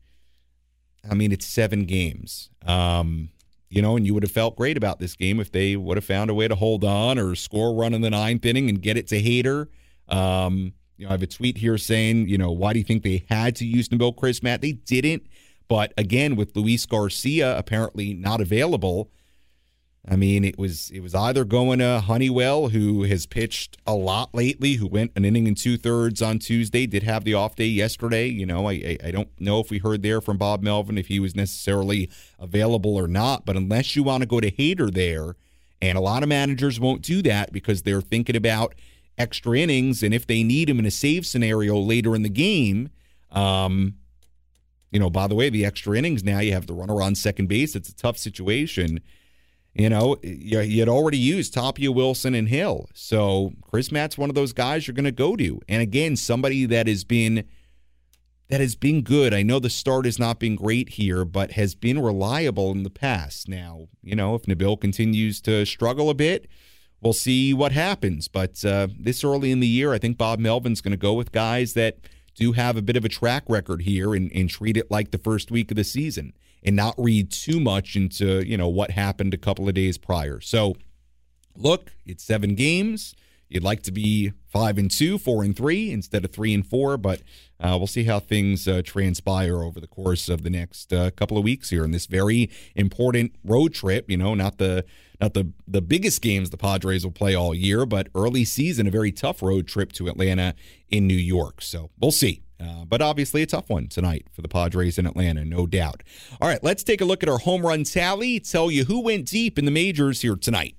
I mean, it's seven games. Um, you know, and you would have felt great about this game if they would have found a way to hold on or score a run in the ninth inning and get it to Hader. Um, you know, I have a tweet here saying, you know, why do you think they had to use Nabil Crismatt? They didn't. But again, with Luis Garcia apparently not available, I mean, it was it was either going to Honeywell, who has pitched a lot lately, who went an inning and two thirds on Tuesday, did have the off day yesterday. You know, I I don't know if we heard there from Bob Melvin if he was necessarily available or not. But unless you want to go to Hader there, and a lot of managers won't do that because they're thinking about extra innings and if they need him in a save scenario later in the game. Um, you know, by the way, the extra innings now you have the runner on second base. It's a tough situation. You know, you, had already used Tapia, Wilson, and Hill. So Crismatt's one of those guys you're going to go to. And again, somebody that has been that has been good. I know the start has not been great here, but has been reliable in the past. Now, you know, if Nabil continues to struggle a bit, we'll see what happens. But uh, this early in the year, I think Bob Melvin's going to go with guys that – do have a bit of a track record here and, and treat it like the first week of the season and not read too much into, you know, what happened a couple of days prior. So, look, it's seven games. You'd like to be five and two, four and three instead of three and four, but uh, we'll see how things uh, transpire over the course of the next uh, couple of weeks here in this very important road trip. You know, not the not the the biggest games the Padres will play all year, but early season, a very tough road trip to Atlanta in New York. So we'll see. Uh, but obviously, a tough one tonight for the Padres in Atlanta, no doubt. All right, let's take a look at our home run tally. Tell you who went deep in the majors here tonight.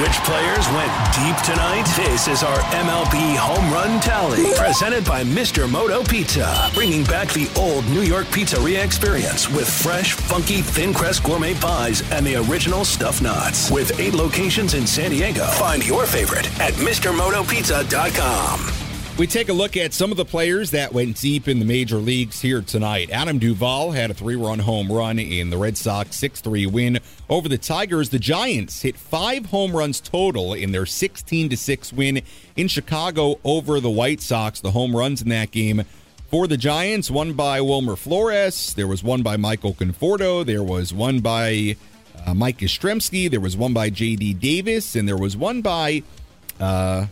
Which players went deep tonight? This is our MLB home run tally. Presented by Mr. Moto Pizza. Bringing back the old New York pizzeria experience with fresh, funky, thin crust gourmet pies and the original stuffed nuts. With eight locations in San Diego. Find your favorite at MrMotoPizza.com. We take a look at some of the players that went deep in the major leagues here tonight. Adam Duvall had a three run home run in the Red Sox 6 3 win over the Tigers. The Giants hit five home runs total in their 16 6 win in Chicago over the White Sox. The home runs in that game for the Giants, one by Wilmer Flores. There was one by Michael Conforto. There was one by uh, Mike Yastrzemski. There was one by J.D. Davis. And there was one by. Uh,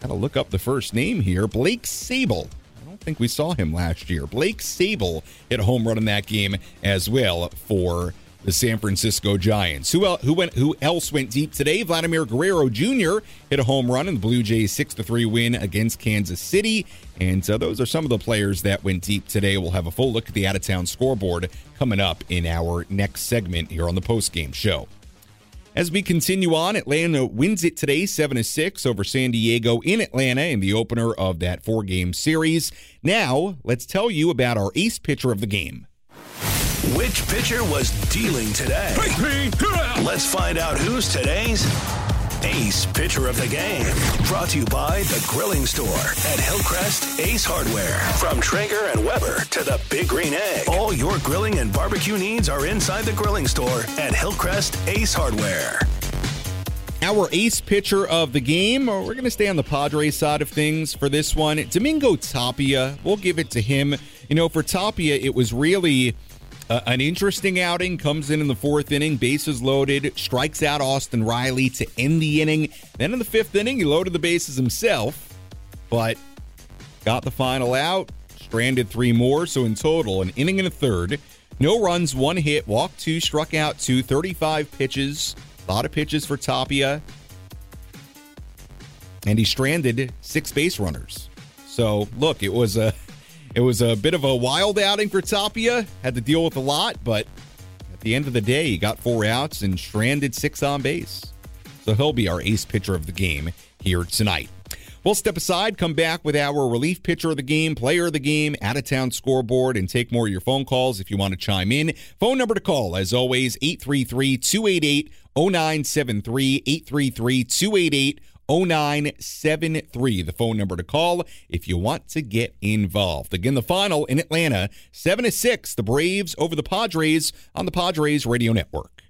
Gotta look up the first name here. Blake Sabol. I don't think we saw him last year. Blake Sabol hit a home run in that game as well for the San Francisco Giants. Who else, who went who else went deep today? Vladimir Guerrero Jr. hit a home run in the Blue Jays 6 3 win against Kansas City. And so those are some of the players that went deep today. We'll have a full look at the out of town scoreboard coming up in our next segment here on the post game show. As we continue on, Atlanta wins it today 7 6 over San Diego in Atlanta in the opener of that four game series. Now, let's tell you about our ace pitcher of the game. Which pitcher was dealing today? Let's find out who's today's Ace Pitcher of the Game. Brought to you by The Grilling Store at Hillcrest Ace Hardware. From Traeger and Weber to the Big Green Egg. All your grilling and barbecue needs are inside The Grilling Store at Hillcrest Ace Hardware. Our ace pitcher of the game. We're going to stay on the Padres side of things for this one. Domingo Tapia. We'll give it to him. You know, for Tapia, it was really uh, an interesting outing. Comes in in the fourth inning, bases loaded, strikes out Austin Riley to end the inning. Then in the fifth inning, he loaded the bases himself, but got the final out, stranded three more. So in total, an inning and a third. No runs, one hit, walk two, struck out two, 35 pitches. A lot of pitches for Tapia. And he stranded six base runners. So look, it was a it was a bit of a wild outing for Tapia. Had to deal with a lot, but at the end of the day, he got four outs and stranded six on base. So he'll be our ace pitcher of the game here tonight. We'll step aside, come back with our relief pitcher of the game, player of the game, out of town scoreboard, and take more of your phone calls if you want to chime in. Phone number to call, as always, 833 288 0973. 833 288 0973, the phone number to call if you want to get involved. Again, the final in Atlanta, 7 to 6, the Braves over the Padres on the Padres Radio Network.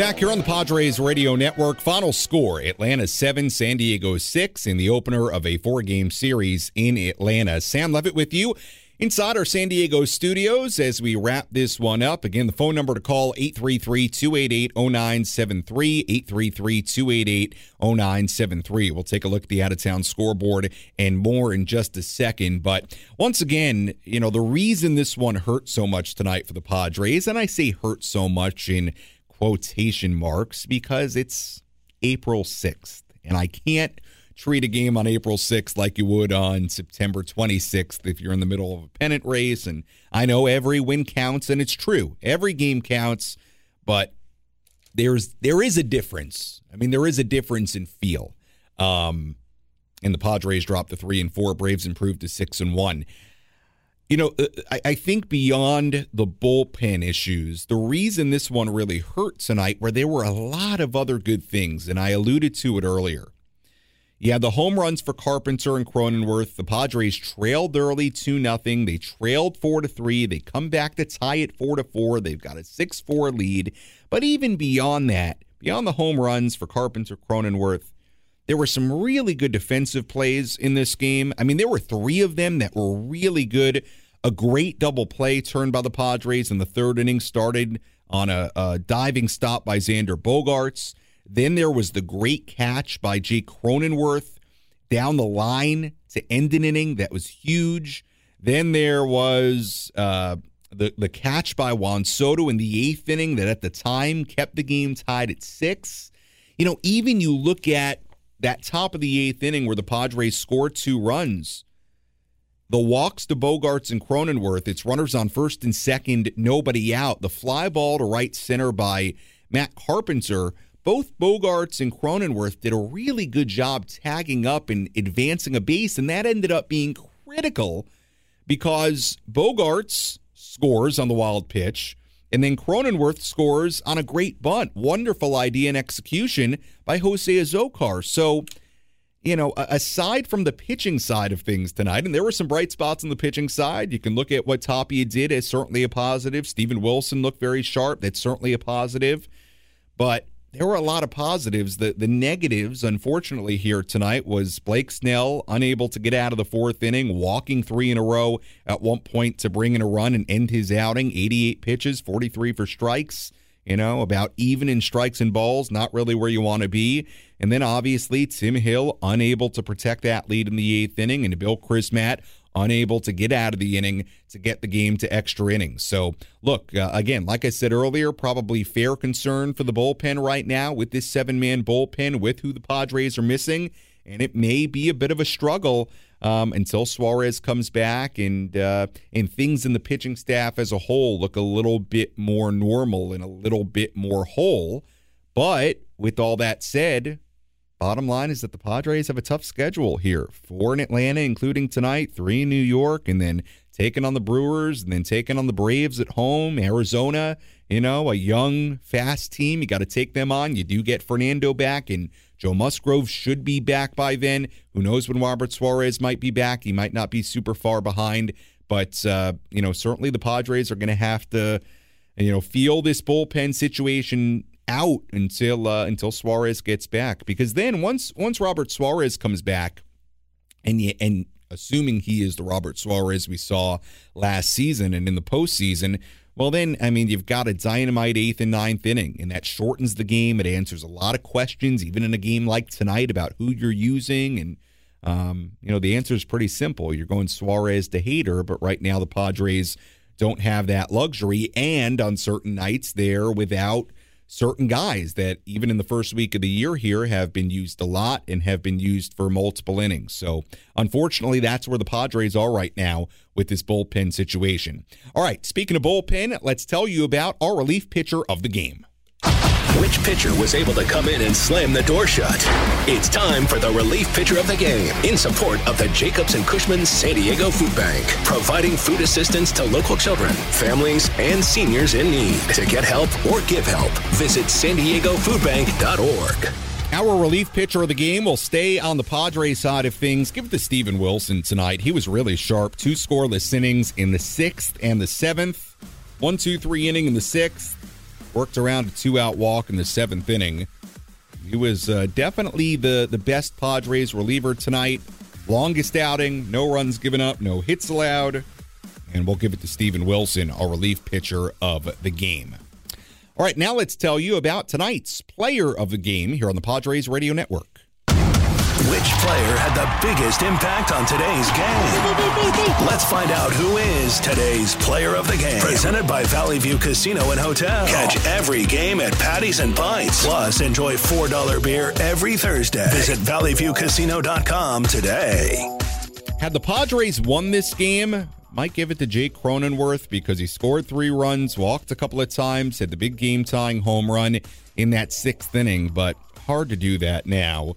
Back here on the Padres Radio Network, final score Atlanta 7, San Diego 6 in the opener of a four game series in Atlanta. Sam Levitt with you inside our San Diego studios as we wrap this one up. Again, the phone number to call 833 288 0973. 833 288 0973. We'll take a look at the out of town scoreboard and more in just a second. But once again, you know, the reason this one hurt so much tonight for the Padres, and I say hurt so much in quotation marks because it's April 6th. And I can't treat a game on April 6th like you would on September 26th if you're in the middle of a pennant race. And I know every win counts, and it's true. Every game counts, but there's there is a difference. I mean, there is a difference in feel. Um, and the Padres dropped to three and four. Braves improved to six and one. You know, uh, I, I, think beyond the bullpen issues, the reason this one really hurt tonight, where there were a lot of other good things, and I alluded to it earlier. Had the home runs for Carpenter and Cronenworth. The Padres trailed early 2 nothing. They trailed 4 to 3. They come back to tie it 4 to 4. They've got a 6 4 lead. But even beyond that, beyond the home runs for Carpenter, Cronenworth, there were some really good defensive plays in this game. I mean, there were three of them that were really good. A great double play turned by the Padres in the third inning started on a, a diving stop by Xander Bogaerts. Then there was the great catch by Jake Cronenworth down the line to end an inning that was huge. Then there was uh, the the catch by Juan Soto in the eighth inning that at the time kept the game tied at six. You know, even you look at that top of the eighth inning where the Padres scored two runs. The walks to Bogaerts and Cronenworth. It's runners on first and second, nobody out. The fly ball to right center by Matt Carpenter. Both Bogaerts and Cronenworth did a really good job tagging up and advancing a base, and that ended up being critical because Bogaerts scores on the wild pitch, and then Cronenworth scores on a great bunt. Wonderful idea and execution by Jose Azocar. So you know, aside from the pitching side of things tonight, and there were some bright spots on the pitching side. You can look at what Tapia did as certainly a positive. Steven Wilson looked very sharp. That's certainly a positive. But there were a lot of positives. The the negatives, unfortunately, here tonight was Blake Snell unable to get out of the fourth inning, walking three in a row at one point to bring in a run and end his outing. 88 pitches, 43 for strikes you know, about even in strikes and balls, not really where you want to be. And then obviously Tim Hill unable to protect that lead in the eighth inning, and Bill Crismatt unable to get out of the inning to get the game to extra innings. So, look, uh, again, like I said earlier, probably fair concern for the bullpen right now with this seven man bullpen with who the Padres are missing. And it may be a bit of a struggle um, until Suarez comes back and uh, and things in the pitching staff as a whole look a little bit more normal and a little bit more whole. But with all that said, bottom line is that the Padres have a tough schedule here. Four in Atlanta, including tonight, three in New York, and then taking on the Brewers, and then taking on the Braves at home, Arizona. You know, a young, fast team. You got to take them on. You do get Fernando back, and Joe Musgrove should be back by then. Who knows when Robert Suarez might be back? He might not be super far behind, but uh, you know, certainly the Padres are going to have to, you know, feel this bullpen situation out until uh, until Suarez gets back. Because then once once Robert Suarez comes back, and and assuming he is the Robert Suarez we saw last season and in the postseason, well, then, I mean, you've got a dynamite eighth and ninth inning, and that shortens the game. It answers a lot of questions, even in a game like tonight, about who you're using. And, um, you know, the answer is pretty simple. You're going Suarez to Hader, but right now the Padres don't have that luxury. And on certain nights, they're without certain guys that even in the first week of the year here have been used a lot and have been used for multiple innings. So unfortunately, that's where the Padres are right now with this bullpen situation. All right, speaking of bullpen, let's tell you about our relief pitcher of the game. Which pitcher was able to come in and slam the door shut? It's time for the relief pitcher of the game in support of the Jacobs and Cushman San Diego Food Bank, providing food assistance to local children, families, and seniors in need. To get help or give help, visit san diego foodbank.org. Our relief pitcher of the game will stay on the Padres side of things. Give it to Steven Wilson tonight. He was really sharp. Two scoreless innings in the sixth and the seventh. One, two, three inning in the sixth worked around a two out walk in the seventh inning. He was uh, definitely the, the best Padres reliever tonight. Longest outing, no runs given up, no hits allowed. And we'll give it to Steven Wilson, our relief pitcher of the game. All right, now let's tell you about tonight's player of the game here on the Padres Radio Network. Which player had the biggest impact on today's game? Let's find out who is today's player of the game. Presented by Valley View Casino and Hotel. Catch every game at Patties and Pints. Plus, enjoy $4 beer every Thursday. Visit valleyviewcasino.com today. Had the Padres won this game, might give it to Jake Cronenworth because he scored three runs, walked a couple of times, had the big game tying home run in that sixth inning, but hard to do that now.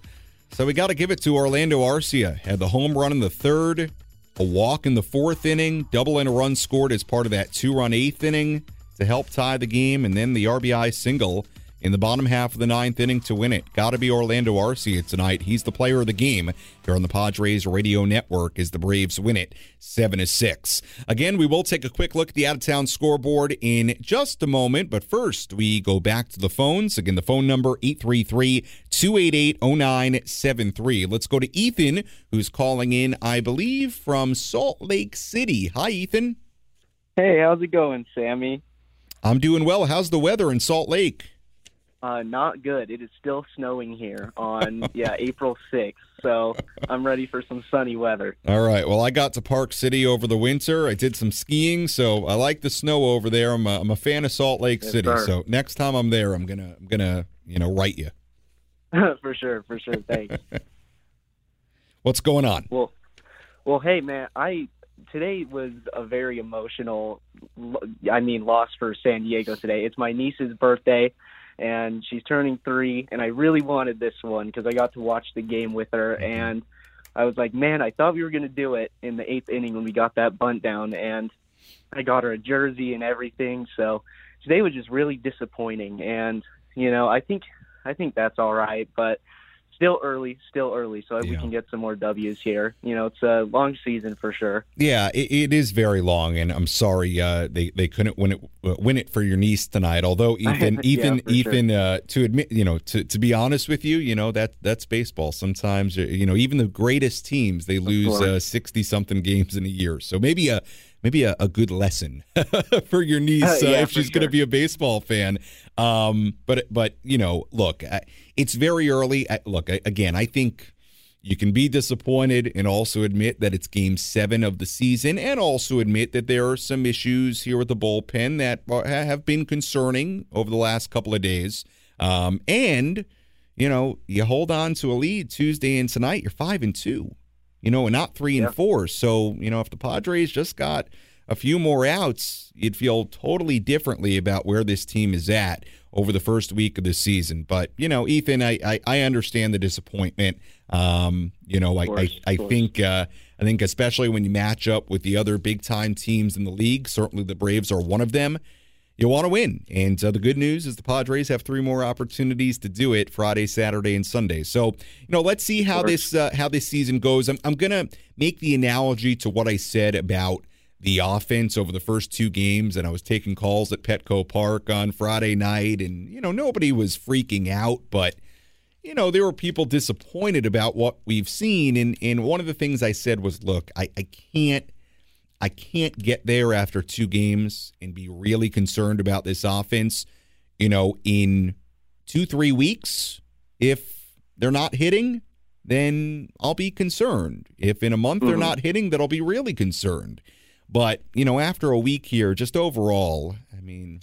So we got to give it to Orlando Arcia. Had the home run in the third, a walk in the fourth inning, double and a run scored as part of that two run eighth inning to help tie the game, and then the RBI single in the bottom half of the ninth inning to win it. Got to be Orlando Arcia tonight. He's the player of the game here on the Padres Radio Network as the Braves win it 7 to 6. Again, we will take a quick look at the out of town scoreboard in just a moment, but first we go back to the phones. Again, the phone number 833 288 0973. Let's go to Ethan, who's calling in, I believe, from Salt Lake City. Hi, Ethan. Hey, how's it going, Sammy? I'm doing well. How's the weather in Salt Lake? Uh, not good. It is still snowing here on yeah April sixth, so I'm ready for some sunny weather. All right. Well, I got to Park City over the winter. I did some skiing, so I like the snow over there. I'm a, I'm a fan of Salt Lake Yes, City. sir. So next time I'm there, I'm gonna I'm gonna you know write you. for sure, for sure. Thanks. What's going on? well, well, hey man, I today was a very emotional. I mean, loss for San Diego today. It's my niece's birthday. And she's turning three, and I really wanted this one because I got to watch the game with her, mm-hmm. and I was like, man, I thought we were going to do it in the eighth inning when we got that bunt down, and I got her a jersey and everything. So today was just really disappointing, and you know, I think I think that's all right, but still early, still early. So we can get some more W's here. You know, it's a long season for sure. Yeah, it, it is very long, and I'm sorry uh, they they couldn't win it uh, win it for your niece tonight. Although Ethan, Yeah, Ethan, for sure. Ethan, uh, to admit, you know, to to be honest with you, you know that that's baseball. Sometimes, uh, you know, even the greatest teams they lose sixty something games in a year. So maybe a maybe a, a good lesson for your niece Uh, uh, if she's going to be a baseball fan. Um, but but you know, look, I, it's very early. I, look, I, again, I think you can be disappointed and also admit that it's game seven of the season, and also admit that there are some issues here with the bullpen that are- have been concerning over the last couple of days. Um, and you know, you hold on to a lead Tuesday and tonight, you're five and two. You know, and not three and four. So you know, if the Padres just got a few more outs, you'd feel totally differently about where this team is at over the first week of the season. But you know, Ethan, I I, I understand the disappointment. Um, you know, I course, I, I think uh, I think especially when you match up with the other big time teams in the league, certainly the Braves are one of them. You want to win, and uh, the good news is the Padres have three more opportunities to do it: Friday, Saturday, and Sunday. So, you know, let's see how this uh, how this season goes. I'm I'm gonna make the analogy to what I said about the offense over the first two games, and I was taking calls at Petco Park on Friday night, and you know nobody was freaking out, but you know there were people disappointed about what we've seen, and and one of the things I said was, look, I I can't. I can't get there after two games and be really concerned about this offense. You know, in two, three weeks, if they're not hitting, then I'll be concerned. If in a month they're Mhm. not hitting, then I'll be really concerned. But, you know, after a week here, just overall, I mean,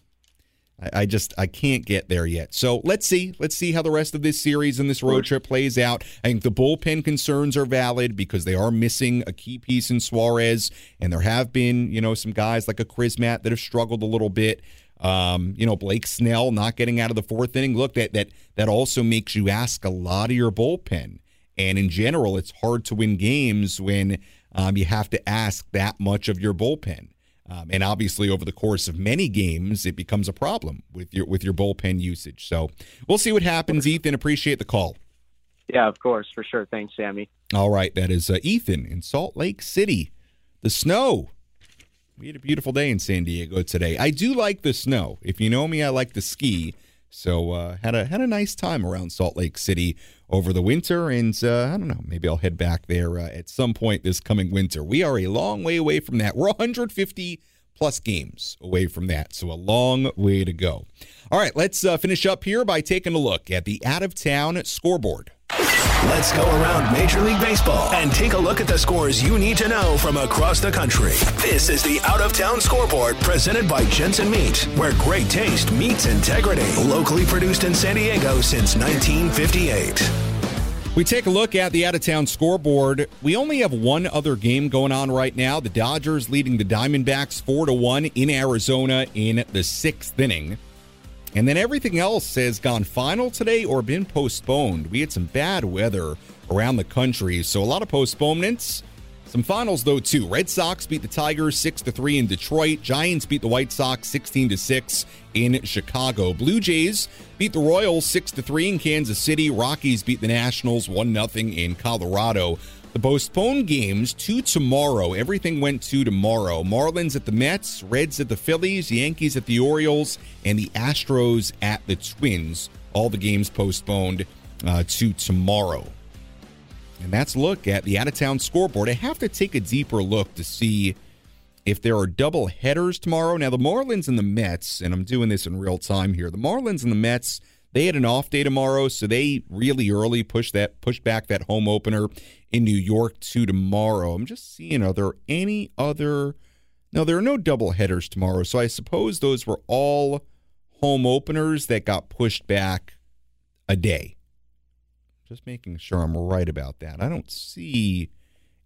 I, I just I can't get there yet. So let's see. Let's see how the rest of this series and this road trip plays out. I think the bullpen concerns are valid because they are missing a key piece in Suarez, and there have been, you know, some guys like a Crismatt that have struggled a little bit. Um, you know, Blake Snell not getting out of the fourth inning. Look, that that that also makes you ask a lot of your bullpen. And in general, it's hard to win games when um, you have to ask that much of your bullpen. Um, and obviously, over the course of many games, it becomes a problem with your with your bullpen usage. So we'll see what happens. Ethan, appreciate the call. Yeah, of course, for sure. Thanks, Sammy. All right, that is uh, Ethan in Salt Lake City. The snow. We had a beautiful day in San Diego today. I do like the snow. If you know me, I like to ski. So uh, had a had a nice time around Salt Lake City over the winter, and uh, I don't know, maybe I'll head back there uh, at some point this coming winter. We are a long way away from that. We're 150 plus games away from that, so a long way to go. All right, let's uh, finish up here by taking a look at the out of town scoreboard. Let's go around Major League Baseball and take a look at the scores you need to know from across the country. This is the Out of Town Scoreboard presented by Jensen Meat, where great taste meets integrity. Locally produced in San Diego since 1958. We take a look at the out of town scoreboard. We only have one other game going on right now. The Dodgers leading the Diamondbacks 4 to 1 in Arizona in the sixth inning. And then everything else has gone final today or been postponed. We had some bad weather around the country, so a lot of postponements. Some finals though too. Red Sox beat the Tigers 6 to 3 in Detroit. Giants beat the White Sox 16 to 6 in Chicago. Blue Jays beat the Royals 6 to 3 in Kansas City. Rockies beat the Nationals 1 0 in Colorado. The postponed games to tomorrow. Everything went to tomorrow. Marlins at the Mets, Reds at the Phillies, Yankees at the Orioles, and the Astros at the Twins. All the games postponed uh, to tomorrow. And that's look at the out of town scoreboard. I have to take a deeper look to see if there are double headers tomorrow. Now, the Marlins and the Mets, and I'm doing this in real time here. The Marlins and the Mets, they had an off day tomorrow, so they really early pushed that pushed back that home opener in New York to tomorrow. I'm just seeing are there any other No, there are no double headers tomorrow, so I suppose those were all home openers that got pushed back a day. Just making sure I'm right about that. I don't see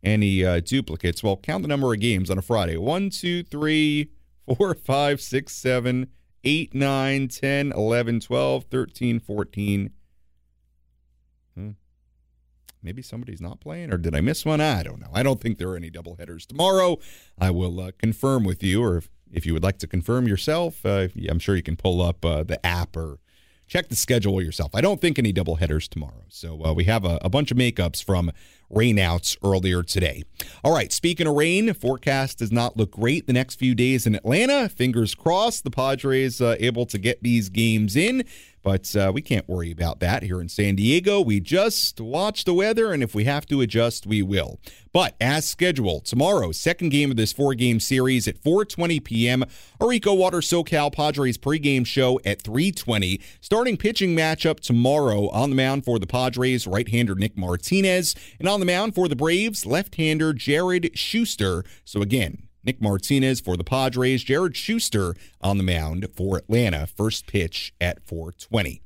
any uh, duplicates. Well, count the number of games on a Friday 1, 2, 3, 4, 5, 6, 7, 8, 9, 10, 11, 12, 13, 14. Hmm. Maybe somebody's not playing, or did I miss one? I don't know. I don't think there are any double headers tomorrow. I will uh, confirm with you, or if, if you would like to confirm yourself, uh, I'm sure you can pull up uh, the app or check the schedule yourself. I don't think any double headers tomorrow. So uh, we have a, a bunch of makeups from rainouts earlier today. All right, speaking of rain, forecast does not look great the next few days in Atlanta. Fingers crossed the Padres uh, able to get these games in. But uh, we can't worry about that here in San Diego. We just watch the weather, and if we have to adjust, we will. But as scheduled, tomorrow, second game of this four-game series at 4:20 p.m. Arico Water SoCal Padres pregame show at 3:20. Starting pitching matchup tomorrow on the mound for the Padres, right-hander Nick Martinez, and on the mound for the Braves, left-hander Jared Shuster. So again. Nick Martinez for the Padres, Jared Shuster on the mound for Atlanta. First pitch at 420.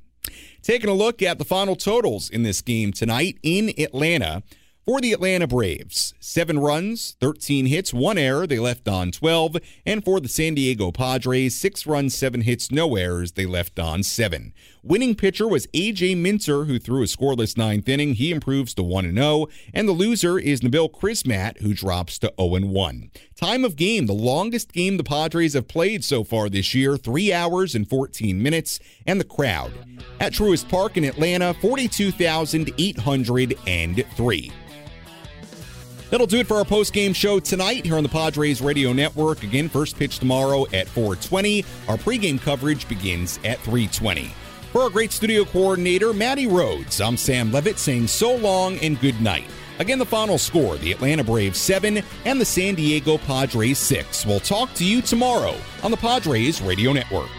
Taking a look at the final totals in this game tonight in Atlanta. For the Atlanta Braves, seven runs, 13 hits, one error. They left on 12. And for the San Diego Padres, six runs, seven hits, no errors. They left on seven. Winning pitcher was A.J. Minter, who threw a scoreless ninth inning. He improves to 1 0. And the loser is Nabil Crismatt, who drops to 0 1. Time of game, the longest game the Padres have played so far this year, 3 hours and 14 minutes. And the crowd at Truist Park in Atlanta, 42,803. That'll do it for our post-game show tonight here on the Padres Radio Network. Again, first pitch tomorrow at 4:20. Our pregame coverage begins at 3:20. For our great studio coordinator, Maddie Rhodes, I'm Sam Levitt saying so long and good night. Again, the final score the Atlanta Braves 7 and the San Diego Padres 6. We'll talk to you tomorrow on the Padres Radio Network.